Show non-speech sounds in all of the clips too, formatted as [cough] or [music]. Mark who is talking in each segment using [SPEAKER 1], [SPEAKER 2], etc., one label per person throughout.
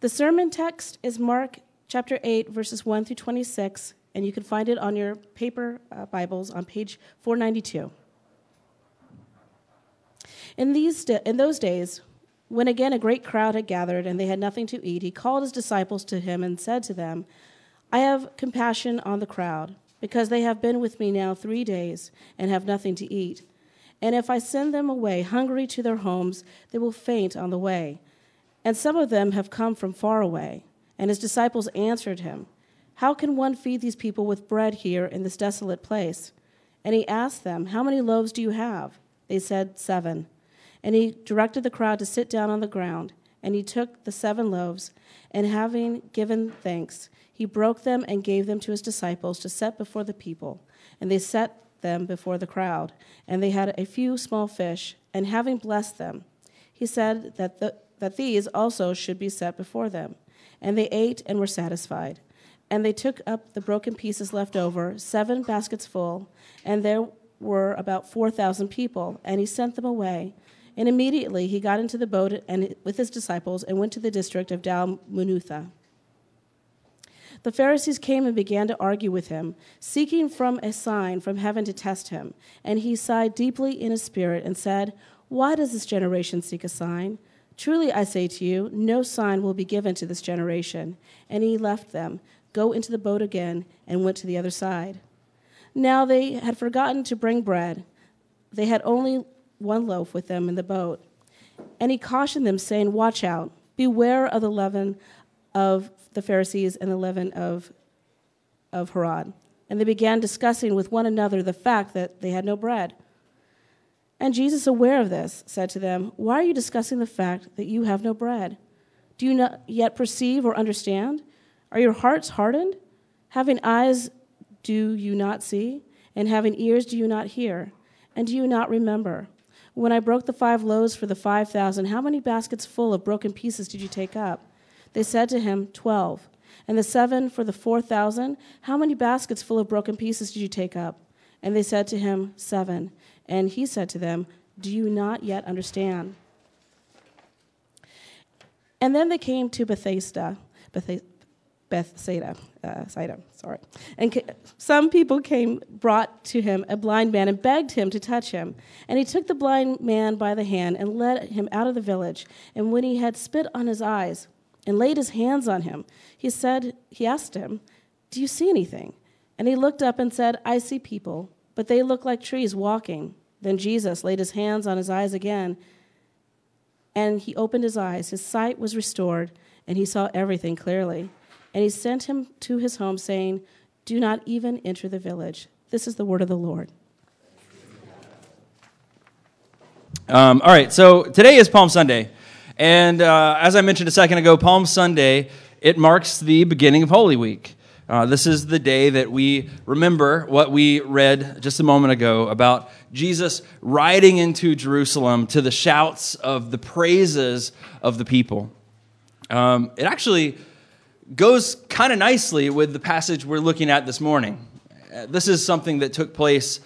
[SPEAKER 1] The sermon text is Mark chapter 8, verses 1 through 26, and you can find it on your paper uh, Bibles on page 492. In, these in those days, when again a great crowd had gathered and they had nothing to eat, he called his disciples to him and said to them, I have compassion on the crowd, because they have been with me now three days and have nothing to eat. And if I send them away hungry to their homes, they will faint on the way. And some of them have come from far away. And his disciples answered him, How can one feed these people with bread here in this desolate place? And he asked them, How many loaves do you have? They said, Seven. And he directed the crowd to sit down on the ground. And he took the seven loaves, and having given thanks, he broke them and gave them to his disciples to set before the people. And they set them before the crowd. And they had a few small fish. And having blessed them, he said that, the, that these also should be set before them. And they ate and were satisfied. And they took up the broken pieces left over, seven baskets full, and there were about 4,000 people. And he sent them away. And immediately he got into the boat and, with his disciples and went to the district of Dalmanutha. The Pharisees came and began to argue with him, seeking from a sign from heaven to test him. And he sighed deeply in his spirit and said, Why does this generation seek a sign? Truly I say to you, no sign will be given to this generation. And he left them, go into the boat again, and went to the other side. Now they had forgotten to bring bread. They had only one loaf with them in the boat. And he cautioned them, saying, Watch out, beware of the leaven of the Pharisees and the leaven of, of Herod. And they began discussing with one another the fact that they had no bread. And Jesus, aware of this, said to them, Why are you discussing the fact that you have no bread? Do you not yet perceive or understand? Are your hearts hardened? Having eyes, do you not see? And having ears, do you not hear? And do you not remember? When I broke the five loaves for the five thousand, how many baskets full of broken pieces did you take up? They said to him, Twelve. And the seven for the four thousand, how many baskets full of broken pieces did you take up? And they said to him, Seven. And he said to them, Do you not yet understand? And then they came to Bethesda, Bethesda Bethsaida, uh, sorry. And some people came, brought to him a blind man and begged him to touch him. And he took the blind man by the hand and led him out of the village. And when he had spit on his eyes and laid his hands on him, he said, he asked him, "Do you see anything?" And he looked up and said, "I see people, but they look like trees walking." Then Jesus laid his hands on his eyes again, and he opened his eyes. His sight was restored, and he saw everything clearly. And he sent him to his home, saying, Do not even enter the village. This is the word of the Lord.
[SPEAKER 2] Um, all right, so today is Palm Sunday. And uh, as I mentioned a second ago, Palm Sunday, it marks the beginning of Holy Week. Uh, this is the day that we remember what we read just a moment ago about Jesus riding into Jerusalem to the shouts of the praises of the people. Um, it actually goes kind of nicely with the passage we're looking at this morning. Uh, this is something that took place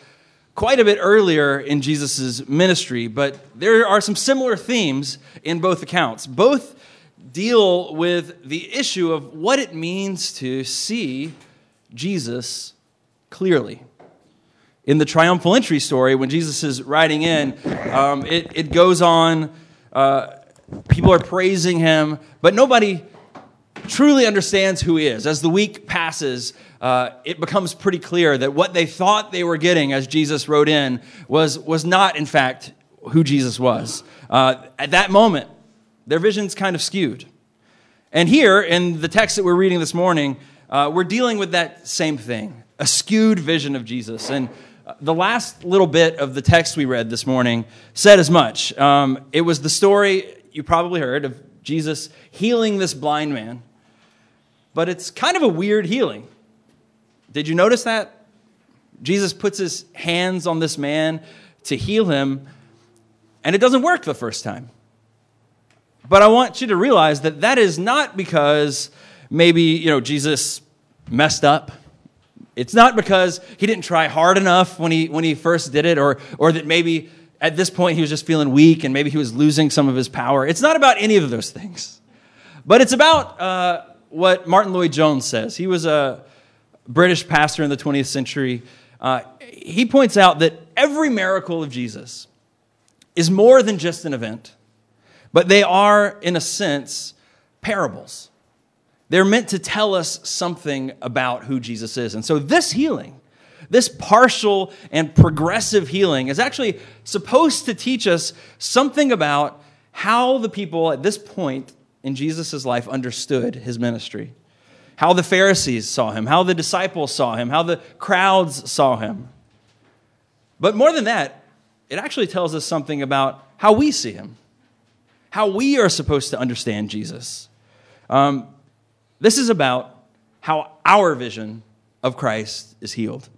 [SPEAKER 2] quite a bit earlier in Jesus' ministry, but there are some similar themes in both accounts. Both deal with the issue of what it means to see Jesus clearly. In the triumphal entry story, when Jesus is riding in, um, it, it goes on. Uh, people are praising him, but nobody truly understands who he is. As the week passes, uh, it becomes pretty clear that what they thought they were getting as Jesus rode in was, was not, in fact, who Jesus was. Uh, at that moment, their vision's kind of skewed. And here, in the text that we're reading this morning, uh, we're dealing with that same thing a skewed vision of Jesus. And uh, the last little bit of the text we read this morning said as much. Um, it was the story you probably heard of Jesus healing this blind man but it's kind of a weird healing. Did you notice that? Jesus puts his hands on this man to heal him, and it doesn't work the first time. But I want you to realize that that is not because maybe, you know, Jesus messed up. It's not because he didn't try hard enough when he, when he first did it, or, or that maybe at this point he was just feeling weak and maybe he was losing some of his power. It's not about any of those things. But it's about uh, what Martyn Lloyd Jones says. He was a British pastor in the 20th century. Uh, he points out that every miracle of Jesus is more than just an event, but they are, in a sense, parables. They're meant to tell us something about who Jesus is. And so, this healing, this partial and progressive healing, is actually supposed to teach us something about how the people at this point in Jesus' life understood his ministry, how the Pharisees saw him, how the disciples saw him, how the crowds saw him. But more than that, it actually tells us something about how we see him, how we are supposed to understand Jesus. Um, this is about how our vision of Christ is healed.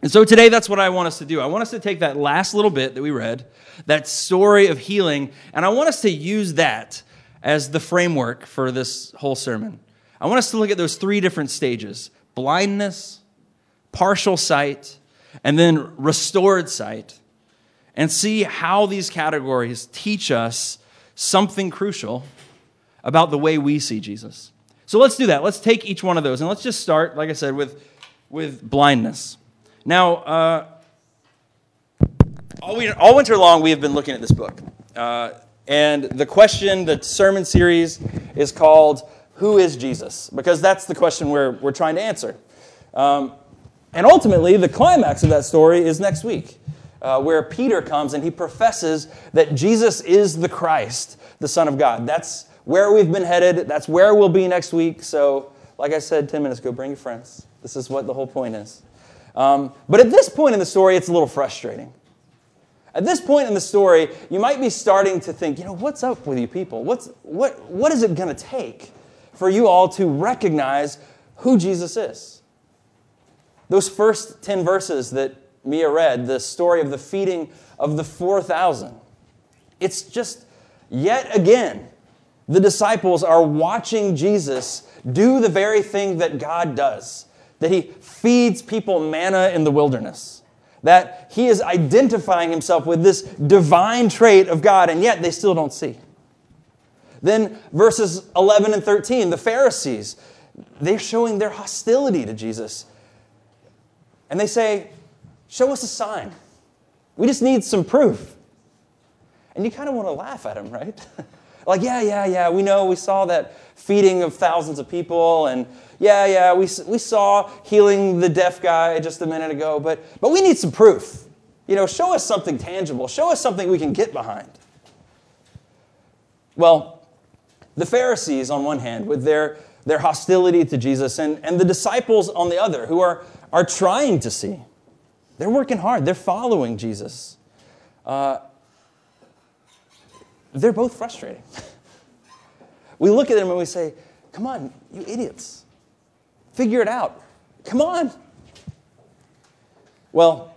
[SPEAKER 2] And so today, that's what I want us to do. I want us to take that last little bit that we read, that story of healing, and I want us to use that as the framework for this whole sermon. I want us to look at those three different stages blindness, partial sight, and then restored sight, and see how these categories teach us something crucial about the way we see Jesus. So let's do that. Let's take each one of those, and let's just start, like I said, with, with blindness. Now, uh, all, we, all winter long, we have been looking at this book. Uh, and the question, the sermon series, is called Who is Jesus? Because that's the question we're, we're trying to answer. Um, and ultimately, the climax of that story is next week, uh, where Peter comes and he professes that Jesus is the Christ, the Son of God. That's where we've been headed. That's where we'll be next week. So, like I said 10 minutes ago, bring your friends. This is what the whole point is. Um, but at this point in the story, it's a little frustrating. At this point in the story, you might be starting to think, you know, what's up with you people? What's, what, what is it going to take for you all to recognize who Jesus is? Those first 10 verses that Mia read, the story of the feeding of the 4,000, it's just yet again the disciples are watching Jesus do the very thing that God does, that he feeds people manna in the wilderness, that he is identifying himself with this divine trait of God, and yet they still don't see. Then verses 11 and 13, the Pharisees, they're showing their hostility to Jesus. And they say, Show us a sign. We just need some proof. And you kind of want to laugh at him, right? [laughs] Like, yeah, yeah, yeah, we know, we saw that feeding of thousands of people, and yeah, yeah, we, we saw healing the deaf guy just a minute ago, but, but we need some proof. You know, show us something tangible, show us something we can get behind. Well, the Pharisees, on one hand, with their, their hostility to Jesus, and, and the disciples on the other, who are, are trying to see. They're working hard, they're following Jesus. Uh, they're both frustrating. [laughs] we look at them and we say, Come on, you idiots. Figure it out. Come on. Well,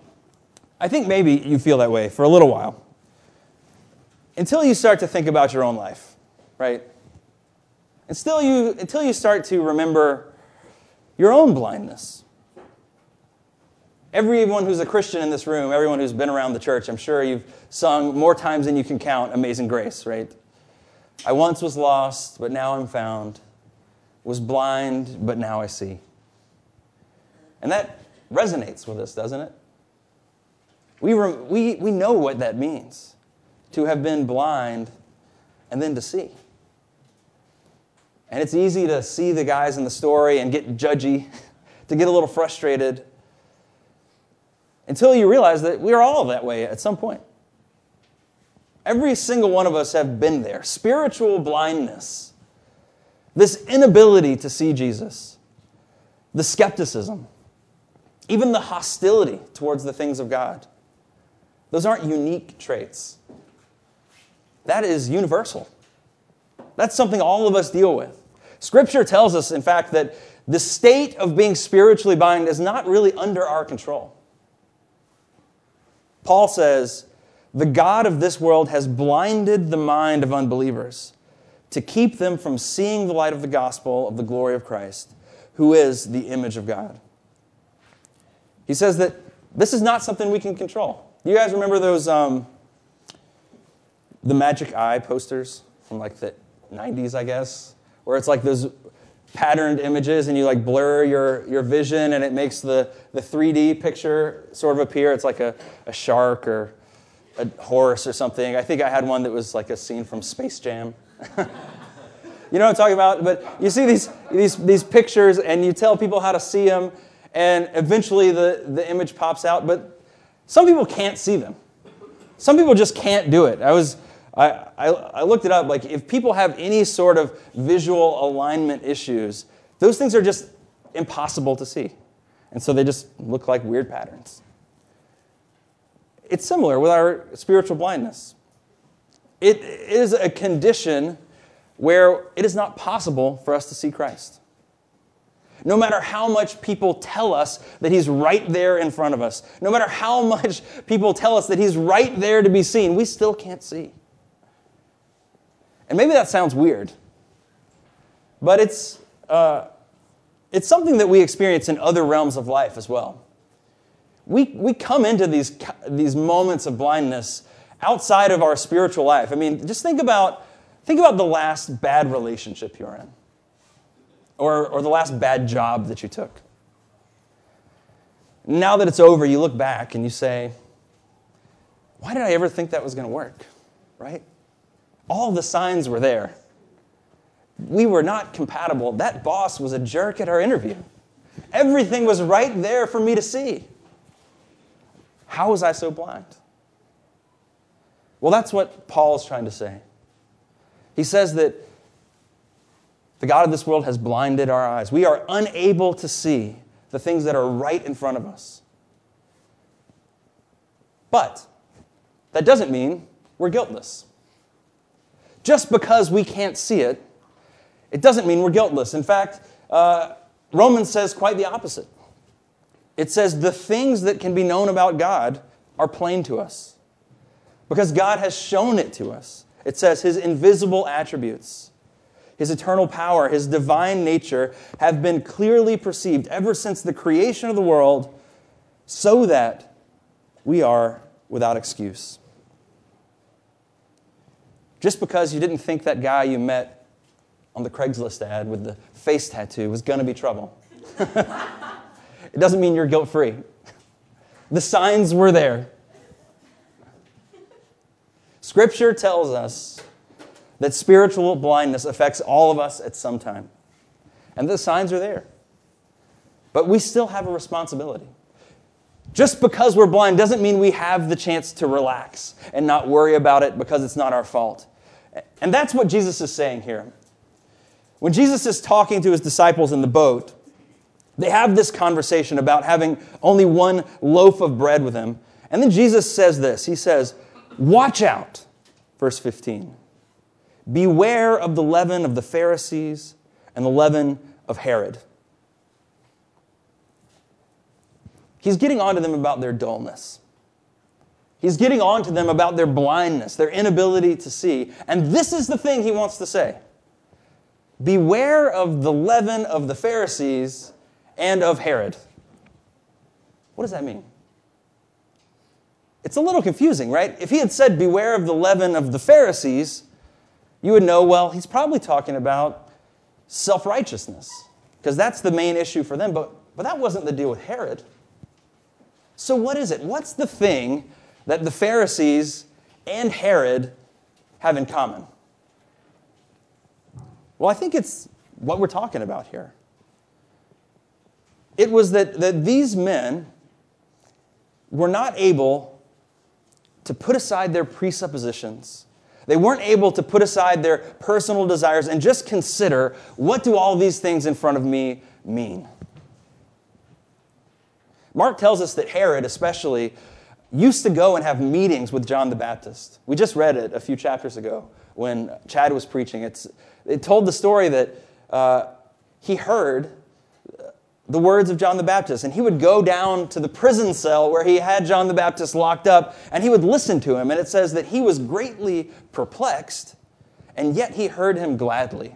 [SPEAKER 2] I think maybe you feel that way for a little while until you start to think about your own life, right? And still you, until you start to remember your own blindness. Everyone who's a Christian in this room, everyone who's been around the church, I'm sure you've sung more times than you can count Amazing Grace, right? I once was lost, but now I'm found. Was blind, but now I see. And that resonates with us, doesn't it? We, we, we know what that means to have been blind and then to see. And it's easy to see the guys in the story and get judgy, [laughs] to get a little frustrated until you realize that we're all that way at some point. Every single one of us have been there. Spiritual blindness, this inability to see Jesus, the skepticism, even the hostility towards the things of God. Those aren't unique traits. That is universal. That's something all of us deal with. Scripture tells us, in fact, that the state of being spiritually blind is not really under our control. Paul says, The God of this world has blinded the mind of unbelievers to keep them from seeing the light of the gospel of the glory of Christ, who is the image of God. He says that this is not something we can control. You guys remember those, um, the magic eye posters from like the 90s, I guess, where it's like those patterned images and you like blur your, your vision and it makes the, the 3D picture sort of appear. It's like a, a shark or a horse or something. I think I had one that was like a scene from Space Jam. [laughs] you know what I'm talking about? But you see these, these, these pictures and you tell people how to see them and eventually the, the image pops out. But some people can't see them. Some people just can't do it. I was I, I, I, looked it up. Like, if people have any sort of visual alignment issues, those things are just impossible to see. And so they just look like weird patterns. It's similar with our spiritual blindness. It is a condition where it is not possible for us to see Christ. No matter how much people tell us that He's right there in front of us, no matter how much people tell us that He's right there to be seen, we still can't see. And maybe that sounds weird, but it's, uh, it's something that we experience in other realms of life as well. We, we come into these, these moments of blindness outside of our spiritual life. I mean, just think about, think about the last bad relationship you're in, or, or the last bad job that you took. Now that it's over, you look back and you say, why did I ever think that was going to work? Right? All the signs were there. We were not compatible. That boss was a jerk at our interview. Everything was right there for me to see. How was I so blind? Well, that's what Paul is trying to say. He says that the God of this world has blinded our eyes. We are unable to see the things that are right in front of us. But that doesn't mean we're guiltless. Just because we can't see it, it doesn't mean we're guiltless. In fact, uh, Romans says quite the opposite. It says the things that can be known about God are plain to us because God has shown it to us. It says his invisible attributes, his eternal power, his divine nature have been clearly perceived ever since the creation of the world so that we are without excuse. Just because you didn't think that guy you met on the Craigslist ad with the face tattoo was going to be trouble. [laughs] it doesn't mean you're guilt free. The signs were there. Scripture tells us that spiritual blindness affects all of us at some time. And the signs are there. But we still have a responsibility. Just because we're blind doesn't mean we have the chance to relax and not worry about it because it's not our fault. And that's what Jesus is saying here. When Jesus is talking to his disciples in the boat, they have this conversation about having only one loaf of bread with him. And then Jesus says this He says, Watch out, verse 15. Beware of the leaven of the Pharisees and the leaven of Herod. He's getting on to them about their dullness. He's getting on to them about their blindness, their inability to see. And this is the thing he wants to say Beware of the leaven of the Pharisees and of Herod. What does that mean? It's a little confusing, right? If he had said, Beware of the leaven of the Pharisees, you would know, well, he's probably talking about self righteousness, because that's the main issue for them. But, but that wasn't the deal with Herod. So, what is it? What's the thing that the Pharisees and Herod have in common? Well, I think it's what we're talking about here. It was that, that these men were not able to put aside their presuppositions. They weren't able to put aside their personal desires and just consider what do all these things in front of me mean? Mark tells us that Herod, especially, used to go and have meetings with John the Baptist. We just read it a few chapters ago when Chad was preaching. It's, it told the story that uh, he heard the words of John the Baptist, and he would go down to the prison cell where he had John the Baptist locked up, and he would listen to him. And it says that he was greatly perplexed, and yet he heard him gladly.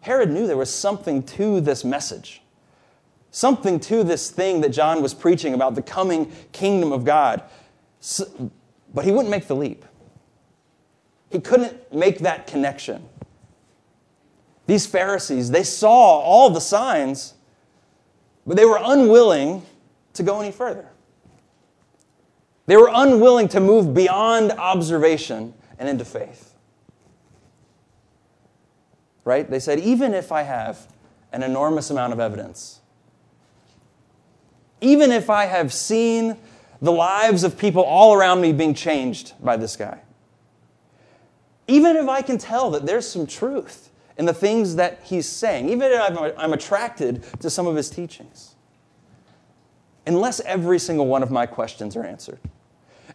[SPEAKER 2] Herod knew there was something to this message something to this thing that John was preaching about the coming kingdom of God. So, but he wouldn't make the leap. He couldn't make that connection. These Pharisees, they saw all the signs, but they were unwilling to go any further. They were unwilling to move beyond observation and into faith. Right? They said, even if I have an enormous amount of evidence, even if I have seen the lives of people all around me being changed by this guy, even if I can tell that there's some truth in the things that he's saying, even if I'm, attracted to some of his teachings, unless every single one of my questions are answered,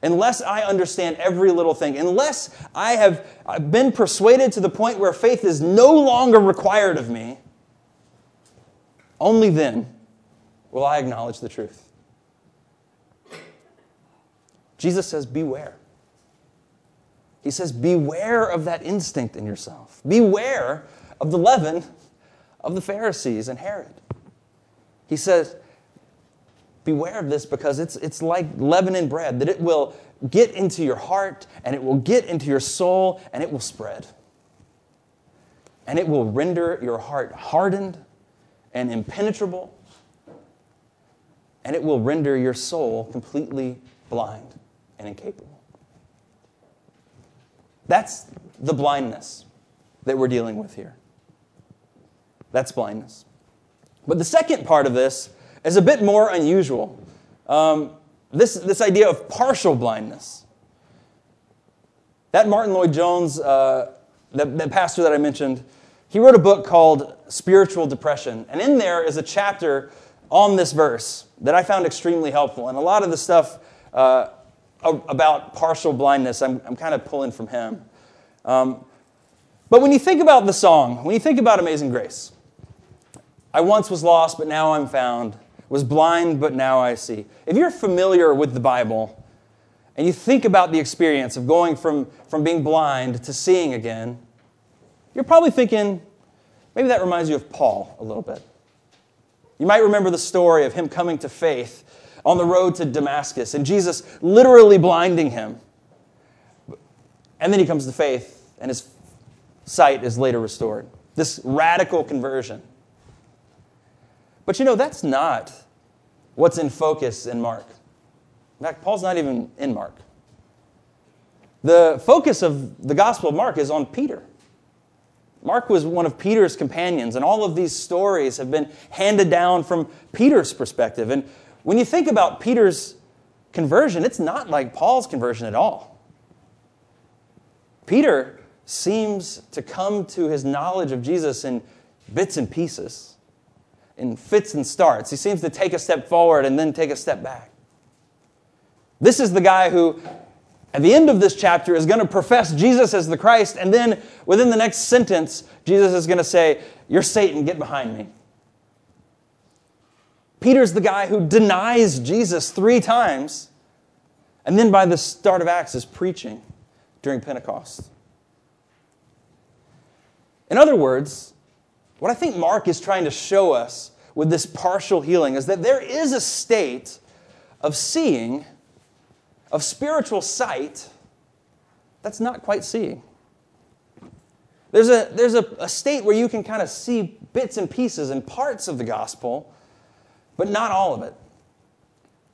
[SPEAKER 2] unless I understand every little thing, unless I have been persuaded to the point where faith is no longer required of me, only then will I acknowledge the truth. Jesus says, Beware. He says, Beware of that instinct in yourself. Beware of the leaven of the Pharisees and Herod. He says, Beware of this because it's, it's like leaven in bread, that it will get into your heart and it will get into your soul and it will spread. And it will render your heart hardened and impenetrable, and it will render your soul completely blind and incapable. That's the blindness that we're dealing with here. That's blindness. But the second part of this is a bit more unusual. Um, this, this idea of partial blindness. That Martyn Lloyd-Jones, uh, that, that pastor that I mentioned, he wrote a book called Spiritual Depression. And in there is a chapter on this verse that I found extremely helpful. And a lot of the stuff uh, about partial blindness, I'm, I'm kind of pulling from him. Um, but when you think about the song, when you think about Amazing Grace, I once was lost, but now I'm found, was blind, but now I see. If you're familiar with the Bible and you think about the experience of going from, from being blind to seeing again, you're probably thinking, maybe that reminds you of Paul a little bit. You might remember the story of him coming to faith on the road to Damascus and Jesus literally blinding him. And then he comes to faith and his sight is later restored. This radical conversion. But you know, that's not what's in focus in Mark. In fact, Paul's not even in Mark. The focus of the Gospel of Mark is on Peter. Mark was one of Peter's companions, and all of these stories have been handed down from Peter's perspective. And when you think about Peter's conversion, it's not like Paul's conversion at all. Peter seems to come to his knowledge of Jesus in bits and pieces, in fits and starts. He seems to take a step forward and then take a step back. This is the guy who at the end of this chapter is going to profess Jesus as the Christ, and then within the next sentence, Jesus is going to say, You're Satan, get behind me. Peter's the guy who denies Jesus three times, and then by the start of Acts is preaching during Pentecost. In other words, what I think Mark is trying to show us with this partial healing is that there is a state of seeing of spiritual sight that's not quite seeing. There's a, there's a, a state where you can kind of see bits and pieces and parts of the gospel, but not all of it.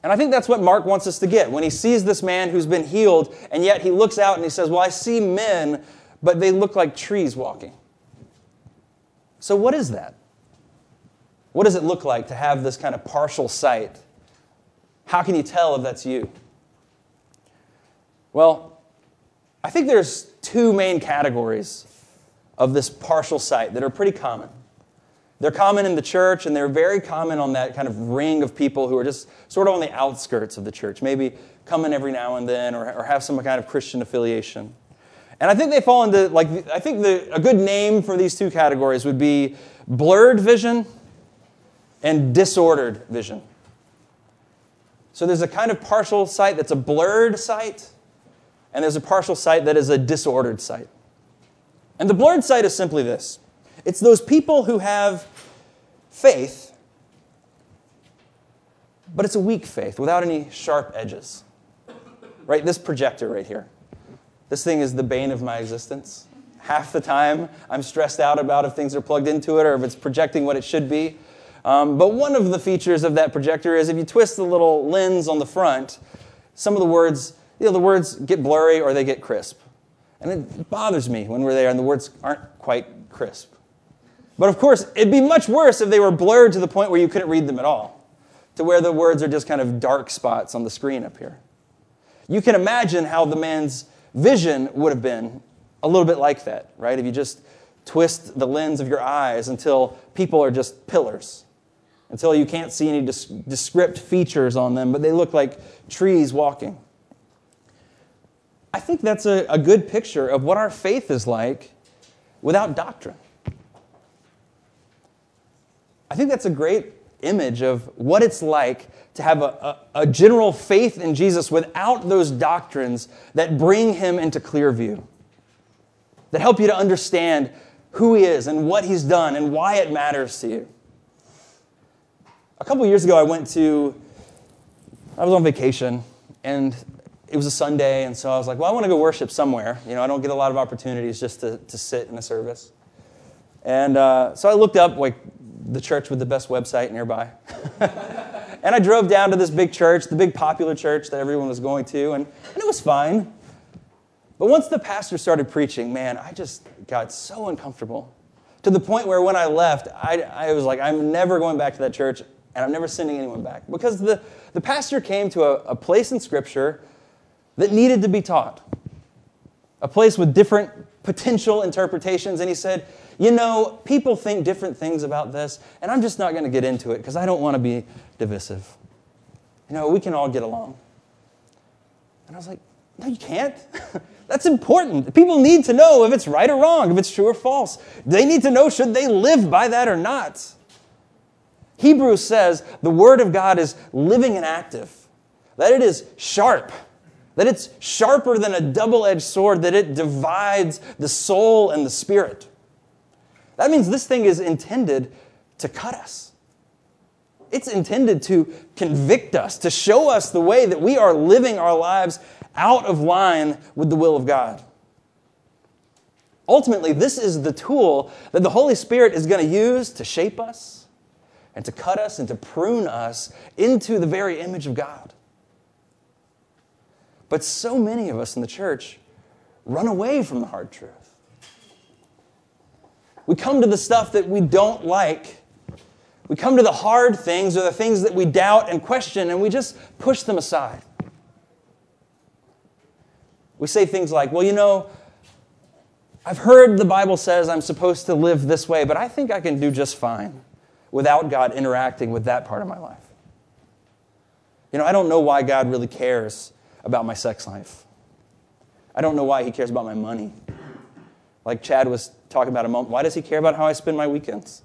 [SPEAKER 2] And I think that's what Mark wants us to get. When he sees this man who's been healed, and yet he looks out and he says, Well, I see men, but they look like trees walking. So, what is that? What does it look like to have this kind of partial sight? How can you tell if that's you? Well, I think there's two main categories of this partial sight that are pretty common. They're common in the church, and they're very common on that kind of ring of people who are just sort of on the outskirts of the church, maybe coming every now and then or, or have some kind of Christian affiliation. And I think they fall into, like, I think the, a good name for these two categories would be blurred vision and disordered vision. So there's a kind of partial sight that's a blurred sight, and there's a partial sight that is a disordered sight. And the blurred sight is simply this it's those people who have faith, but it's a weak faith without any sharp edges. Right? This projector right here. This thing is the bane of my existence. Half the time, I'm stressed out about if things are plugged into it or if it's projecting what it should be. Um, but one of the features of that projector is if you twist the little lens on the front, some of the words, you know, the words get blurry or they get crisp. And it bothers me when we're there and the words aren't quite crisp. But of course, it'd be much worse if they were blurred to the point where you couldn't read them at all, to where the words are just kind of dark spots on the screen up here. You can imagine how the man's vision would have been a little bit like that, right? If you just twist the lens of your eyes until people are just pillars, until you can't see any descript features on them, but they look like trees walking. I think that's a, a good picture of what our faith is like without doctrine. I think that's a great image of what it's like to have a, a, a, general faith in Jesus without those doctrines that bring him into clear view, that help you to understand who he is and what he's done and why it matters to you. A couple years ago, I went to, I was on vacation, and it was a Sunday, and so I was like, well, I want to go worship somewhere. You know, I don't get a lot of opportunities just to, to sit in a service. And uh, so I looked up, like, the church with the best website nearby. [laughs] and I drove down to this big church, the big popular church that everyone was going to, and, and it was fine. But once the pastor started preaching, man, I just got so uncomfortable to the point where when I left, I, I was like, I'm never going back to that church and I'm never sending anyone back. Because the, the pastor came to a, a place in Scripture that needed to be taught, a place with different potential interpretations, and he said, you know, people think different things about this, and I'm just not going to get into it because I don't want to be divisive. You know, we can all get along. And I was like, no, you can't. [laughs] That's important. People need to know if it's right or wrong, if it's true or false. They need to know should they live by that or not. Hebrews says the Word of God is living and active, that it is sharp, that it's sharper than a double edged sword, that it divides the soul and the spirit. That means this thing is intended to cut us. It's intended to convict us, to show us the way that we are living our lives out of line with the will of God. Ultimately, this is the tool that the Holy Spirit is going to use to shape us and to cut us and to prune us into the very image of God. But so many of us in the church run away from the hard truth. We come to the stuff that we don't like. We come to the hard things or the things that we doubt and question, and we just push them aside. We say things like, well, you know, I've heard the Bible says I'm supposed to live this way, but I think I can do just fine without God interacting with that part of my life. You know, I don't know why God really cares about my sex life. I don't know why He cares about my money. Like Chad was talking about a moment, why does He care about how I spend my weekends?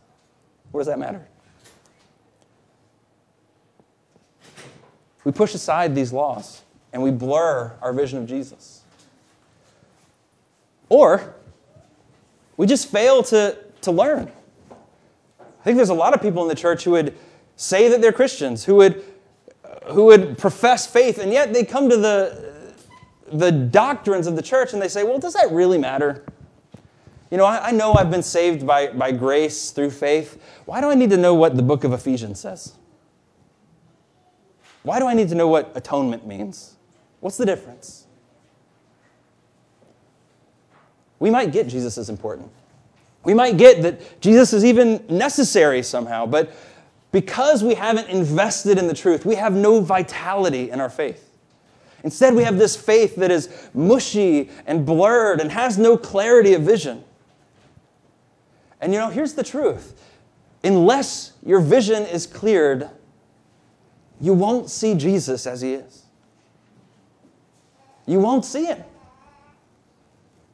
[SPEAKER 2] What does that matter? We push aside these laws and we blur our vision of Jesus. Or we just fail to, to learn. I think there's a lot of people in the church who would say that they're Christians, who would, who would profess faith, and yet they come to the, the doctrines of the church and they say, well, does that really matter? You know, I, I know I've been saved by, by grace through faith. Why do I need to know what the book of Ephesians says? Why do I need to know what atonement means? What's the difference? We might get Jesus is important. We might get that Jesus is even necessary somehow, but because we haven't invested in the truth, we have no vitality in our faith. Instead, we have this faith that is mushy and blurred and has no clarity of vision. And you know, here's the truth unless your vision is cleared, you won't see Jesus as he is. You won't see him.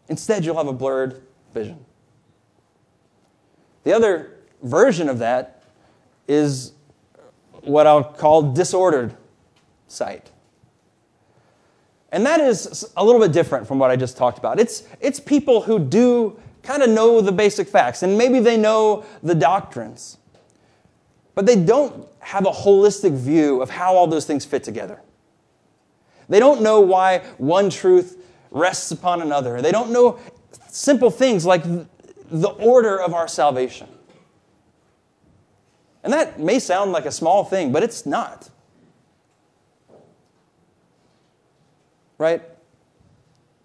[SPEAKER 2] Instead, you'll have a blurred vision. The other version of that is what I'll call disordered sight. And that is a little bit different from what I just talked about. It's, it's people who do kind of know the basic facts, and maybe they know the doctrines, but they don't have a holistic view of how all those things fit together. They don't know why one truth rests upon another. They don't know simple things like the order of our salvation. And that may sound like a small thing, but it's not. Right?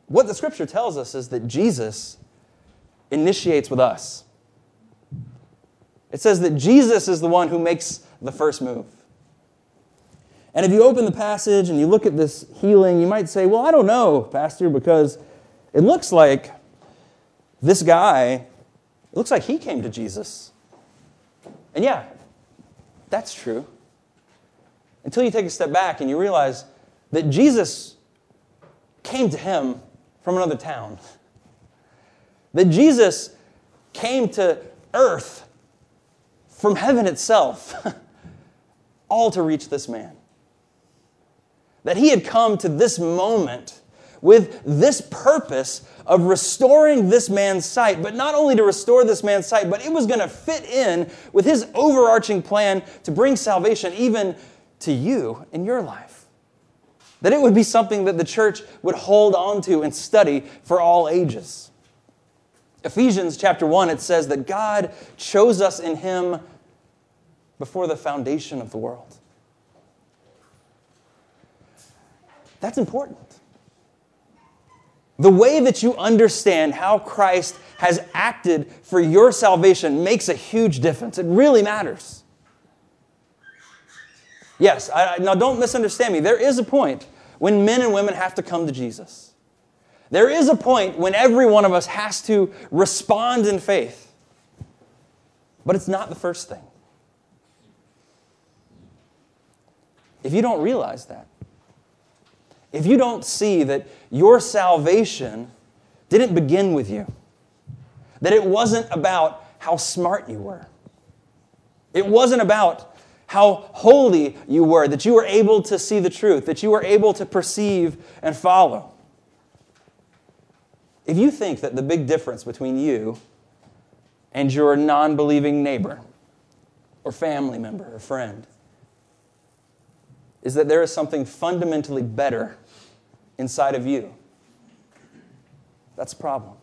[SPEAKER 2] What the scripture tells us is that Jesus initiates with us. It says that Jesus is the one who makes the first move. And if you open the passage and you look at this healing, you might say, Well, I don't know, Pastor, because it looks like this guy, it looks like he came to Jesus. And yeah, that's true. Until you take a step back and you realize that Jesus came to him from another town. That Jesus came to earth from heaven itself, [laughs] all to reach this man. That he had come to this moment with this purpose of restoring this man's sight, but not only to restore this man's sight, but it was going to fit in with his overarching plan to bring salvation even to you in your life. That it would be something that the church would hold on to and study for all ages. Ephesians chapter 1, it says that God chose us in him before the foundation of the world. That's important. The way that you understand how Christ has acted for your salvation makes a huge difference. It really matters. Yes, I, now don't misunderstand me. There is a point when men and women have to come to Jesus. There is a point when every one of us has to respond in faith. But it's not the first thing. If you don't realize that, if you don't see that your salvation didn't begin with you, that it wasn't about how smart you were, it wasn't about how holy you were, that you were able to see the truth, that you were able to perceive and follow. If you think that the big difference between you and your non believing neighbor or family member or friend is that there is something fundamentally better inside of you. That's a problem.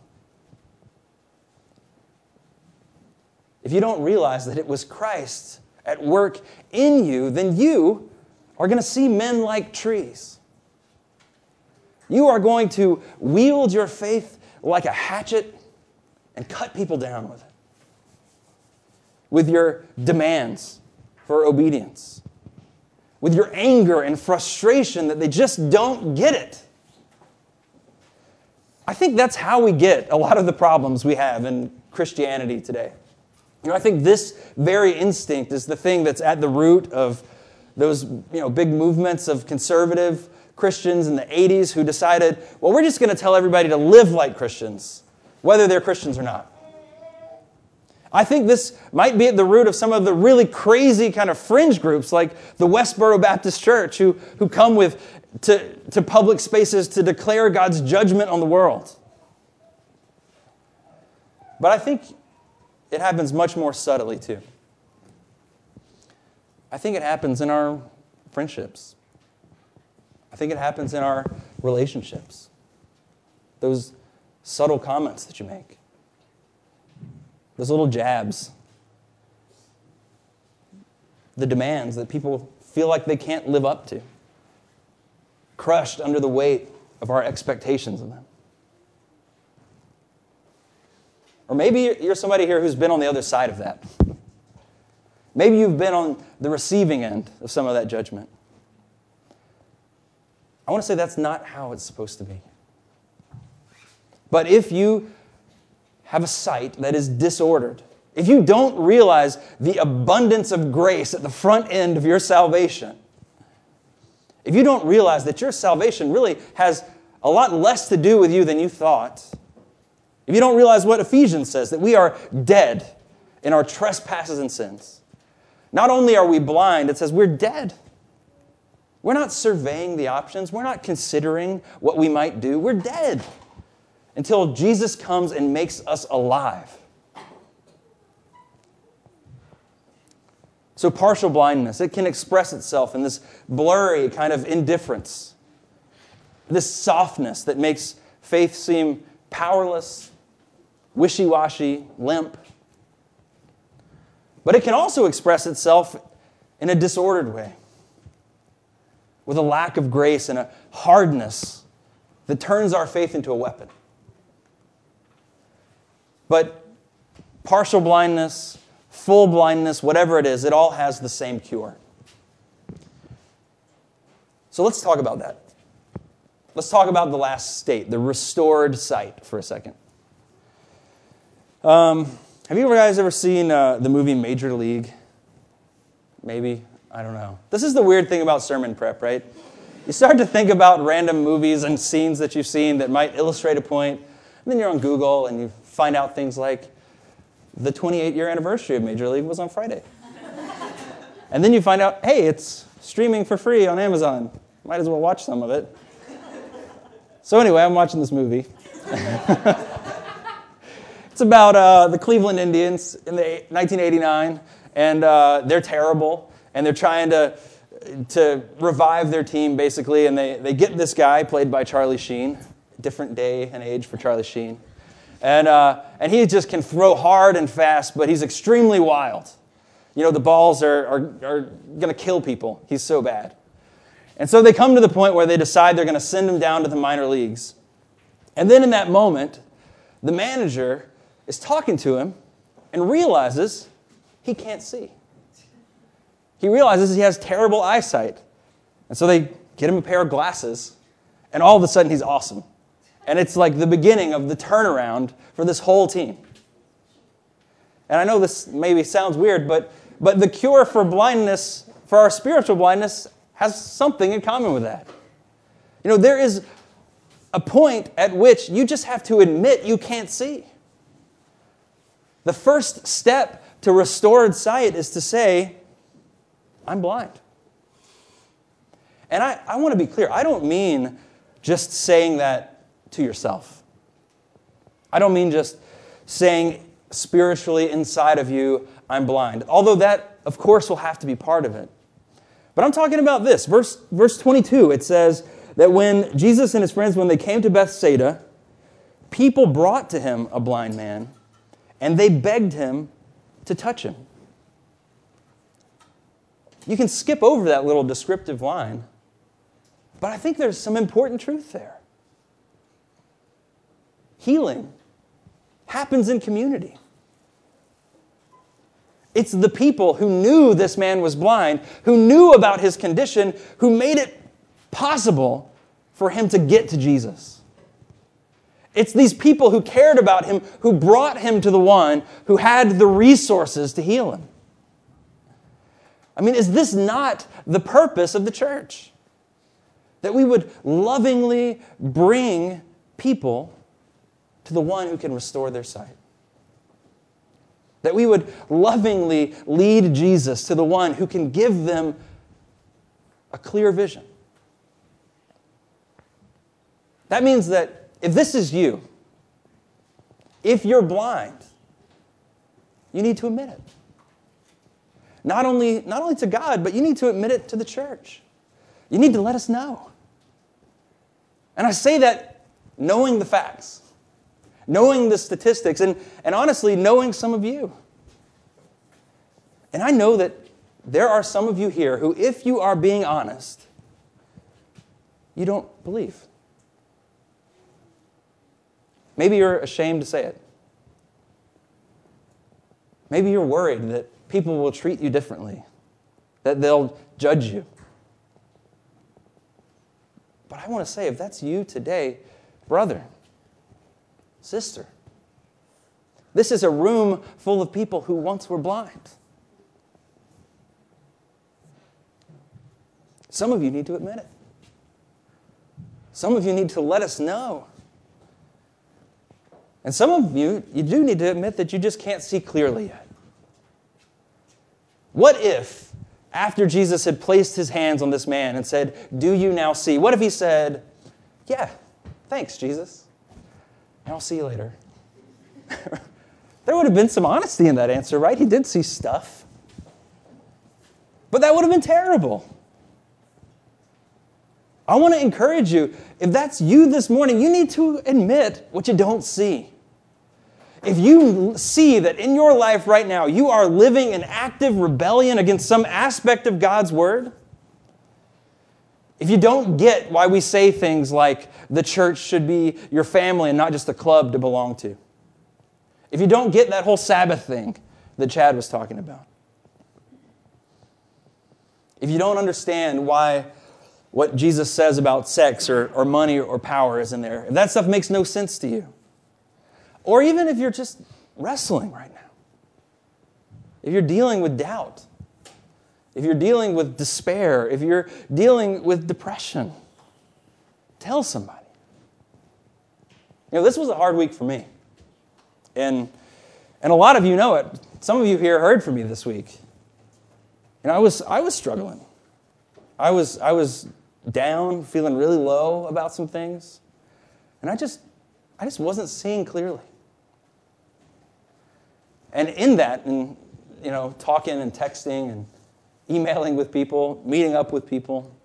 [SPEAKER 2] If you don't realize that it was Christ at work in you, then you are going to see men like trees. You are going to wield your faith like a hatchet and cut people down with it. With your demands for obedience with your anger and frustration that they just don't get it. I think that's how we get a lot of the problems we have in Christianity today. You know, I think this very instinct is the thing that's at the root of those you know, big movements of conservative Christians in the 80s who decided, well, we're just going to tell everybody to live like Christians, whether they're Christians or not. I think this might be at the root of some of the really crazy kind of fringe groups like the Westboro Baptist Church who, who come with to, to public spaces to declare God's judgment on the world. But I think it happens much more subtly too. I think it happens in our friendships. I think it happens in our relationships. Those subtle comments that you make those little jabs, the demands that people feel like they can't live up to, crushed under the weight of our expectations of them. Or maybe you're somebody here who's been on the other side of that. Maybe you've been on the receiving end of some of that judgment. I want to say that's not how it's supposed to be. But if you have a sight that is disordered, if you don't realize the abundance of grace at the front end of your salvation, if you don't realize that your salvation really has a lot less to do with you than you thought, if you don't realize what Ephesians says, that we are dead in our trespasses and sins, not only are we blind, it says we're dead. We're not surveying the options, we're not considering what we might do, we're dead until Jesus comes and makes us alive. So, partial blindness, it can express itself in this blurry kind of indifference, this softness that makes faith seem powerless, wishy washy, limp. But it can also express itself in a disordered way, with a lack of grace and a hardness that turns our faith into a weapon. But partial blindness, full blindness, whatever it is, it all has the same cure. So let's talk about that. Let's talk about the last state, the restored sight, for a second. Um, have you guys ever seen uh, the movie Major League? Maybe. I don't know. This is the weird thing about sermon prep, right? You start to think about random movies and scenes that you've seen that might illustrate a point, and then you're on Google and you find out things like the 28 year anniversary of Major League was on Friday. and then you find out, hey, it's streaming for free on Amazon. Might as well watch some of it. So, anyway, I'm watching this movie. [laughs] it's about uh, the Cleveland Indians in the 1989, and uh, they're terrible, and they're trying to, to revive their team, basically, and they, they get this guy, played by Charlie Sheen, different day and age for Charlie Sheen. And, uh, and he just can throw hard and fast, but he's extremely wild. You know, the balls are, are, are going to kill people. He's so bad. And so they come to the point where they decide they're going to send him down to the minor leagues. And then in that moment, the manager is talking to him and realizes he can't see. He realizes he has terrible eyesight. And so they get him a pair of glasses, and all of a sudden he's awesome. And it's like the beginning of the turnaround for this whole team. And I know this maybe sounds weird, but, but the cure for blindness, for our spiritual blindness, has something in common with that. You know, there is a point at which you just have to admit you can't see. The first step to restored sight is to say, I'm blind. And I, I want to be clear, I don't mean just saying that to yourself. I don't mean just saying spiritually inside of you, I'm blind. Although that, of course, will have to be part of it. But I'm talking about this. Verse, verse 22, it says that when Jesus and his friends, when they came to Bethsaida, people brought to him a blind man, and they begged him to touch him. You can skip over that little descriptive line, but I think there's some important truth there healing happens in community. It's the people who knew this man was blind, who knew about his condition, who made it possible for him to get to Jesus. It's these people who cared about him, who brought him to the one who had the resources to heal him. I mean, is this not the purpose of the church? That we would lovingly bring people to the one who can restore their sight. That we would lovingly lead Jesus to the one who can give them a clear vision. That means that if this is you, if you're blind, you need to admit it. Not only, not only to God, but you need to admit it to the church. You need to let us know. And I say that knowing the facts knowing the statistics, and, and honestly, knowing some of you. And I know that there are some of you here who, if you are being honest, you don't believe. Maybe you're ashamed to say it. Maybe you're worried that people will treat you differently, that they'll judge you. But I want to say, if that's you today, brother, sister. This is a room full of people who once were blind. Some of you need to admit it. Some of you need to let us know. And some of you, you do need to admit that you just can't see clearly yet. What if, after Jesus had placed his hands on this man and said, Do you now see? What if he said, Yeah, thanks, Jesus I'll see you later. [laughs] there would have been some honesty in that answer, right? He did see stuff. But that would have been terrible. I want to encourage you. If that's you this morning, you need to admit what you don't see. If you see that in your life right now you are living in active rebellion against some aspect of God's word, if you don't get why we say things like the church should be your family and not just a club to belong to, if you don't get that whole Sabbath thing that Chad was talking about, if you don't understand why what Jesus says about sex or, or money or power is in there, if that stuff makes no sense to you, or even if you're just wrestling right now, if you're dealing with doubt, if you're dealing with despair, if you're dealing with depression, tell somebody. You know, this was a hard week for me. And, and a lot of you know it. Some of you here heard from me this week. And I was, I was struggling. I was, I was down, feeling really low about some things. And I just, I just wasn't seeing clearly. And in that, and you know, talking and texting and emailing with people, meeting up with people,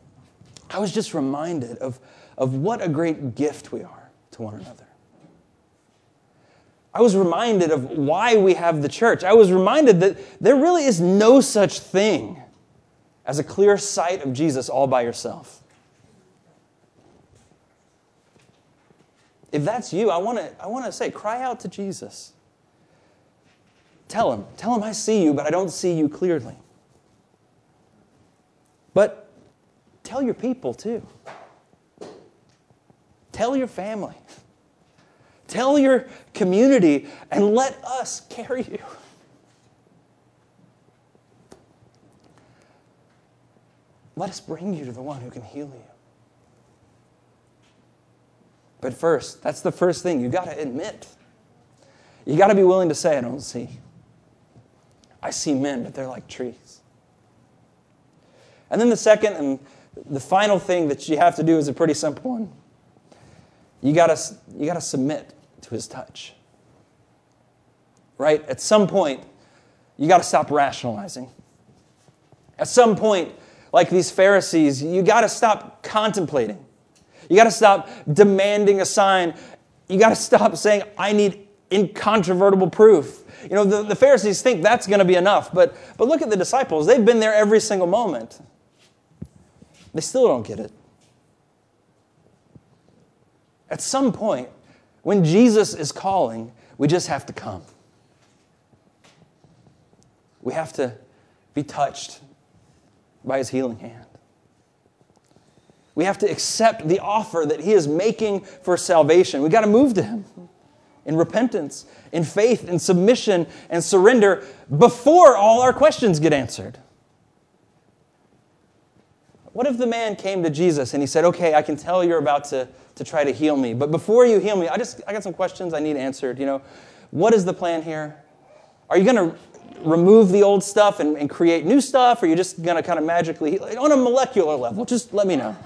[SPEAKER 2] I was just reminded of, of what a great gift we are to one another. I was reminded of why we have the church. I was reminded that there really is no such thing as a clear sight of Jesus all by yourself. If that's you, I want to I want to say cry out to Jesus. Tell him, tell him I see you, but I don't see you clearly. But tell your people too. Tell your family. Tell your community and let us carry you. Let us bring you to the one who can heal you. But first, that's the first thing you got to admit. You got to be willing to say, I don't see. I see men, but they're like trees. And then the second and the final thing that you have to do is a pretty simple one. You gotta, you gotta submit to his touch. Right? At some point, you gotta stop rationalizing. At some point, like these Pharisees, you gotta stop contemplating. You gotta stop demanding a sign. You gotta stop saying, I need incontrovertible proof. You know, the, the Pharisees think that's going to be enough, but, but look at the disciples. They've been there every single moment. They still don't get it. At some point, when Jesus is calling, we just have to come. We have to be touched by his healing hand. We have to accept the offer that he is making for salvation. We got to move to him in repentance, in faith, in submission, and surrender before all our questions get answered. What if the man came to Jesus and he said, Okay, I can tell you're about to, to try to heal me, but before you heal me, I just I got some questions I need answered. You know, what is the plan here? Are you going to remove the old stuff and, and create new stuff, or are you just going to kind of magically heal? on a molecular level? Just let me know.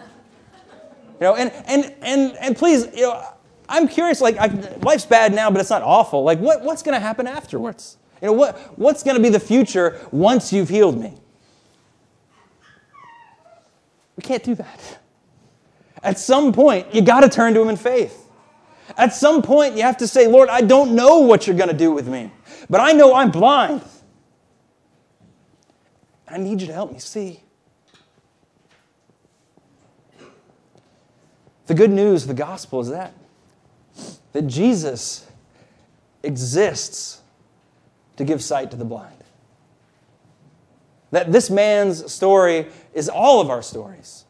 [SPEAKER 2] You know, and and and and please, you know, I'm curious, like, I, life's bad now, but it's not awful. Like, what, what's going to happen afterwards? You know, what, what's going to be the future once you've healed me? We can't do that. At some point, you got to turn to Him in faith. At some point, you have to say, Lord, I don't know what you're going to do with me, but I know I'm blind. I need you to help me see. The good news of the gospel is that that Jesus exists to give sight to the blind. That this man's story is all of our stories.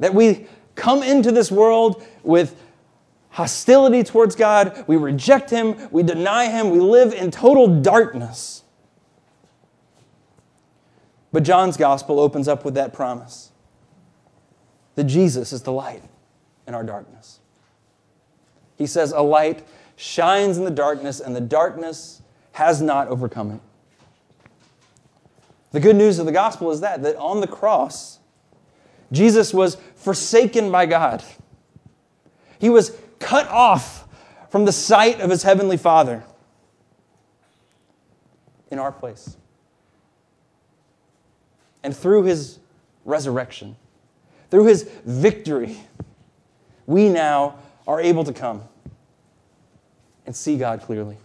[SPEAKER 2] That we come into this world with hostility towards God, we reject Him, we deny Him, we live in total darkness. But John's gospel opens up with that promise that Jesus is the light in our darkness. He says, A light shines in the darkness, and the darkness has not overcome it. The good news of the gospel is that, that on the cross, Jesus was forsaken by God. He was cut off from the sight of his heavenly Father in our place. And through his resurrection, through his victory, we now are able to come and see God clearly.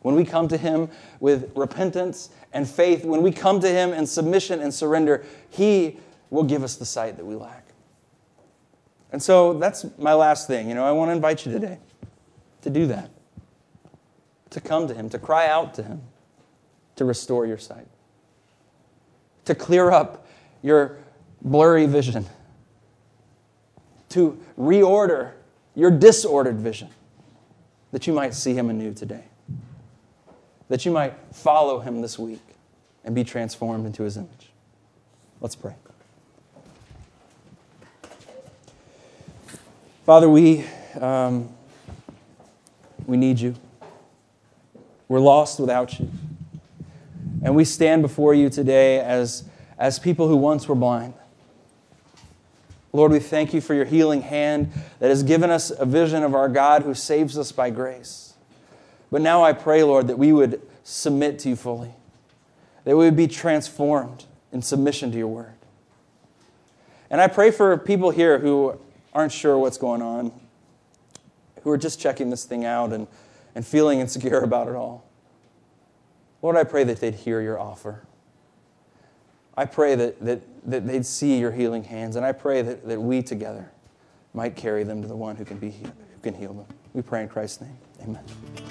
[SPEAKER 2] When we come to him with repentance and faith, when we come to him in submission and surrender, he will give us the sight that we lack. And so that's my last thing. You know, I want to invite you today to do that, to come to him, to cry out to him, to restore your sight, to clear up your blurry vision, to reorder your disordered vision, that you might see him anew today, that you might follow him this week and be transformed into his image. Let's pray. Father, we, um, we need you. We're lost without you. And we stand before you today as, as people who once were blind. Lord, we thank you for your healing hand that has given us a vision of our God who saves us by grace. But now I pray, Lord, that we would submit to you fully, that we would be transformed in submission to your word. And I pray for people here who aren't sure what's going on, who are just checking this thing out and, and feeling insecure [laughs] about it all. Lord, I pray that they'd hear your offer. I pray that, that, that they'd see your healing hands, and I pray that, that we together might carry them to the one who can, be, who can heal them. We pray in Christ's name. Amen.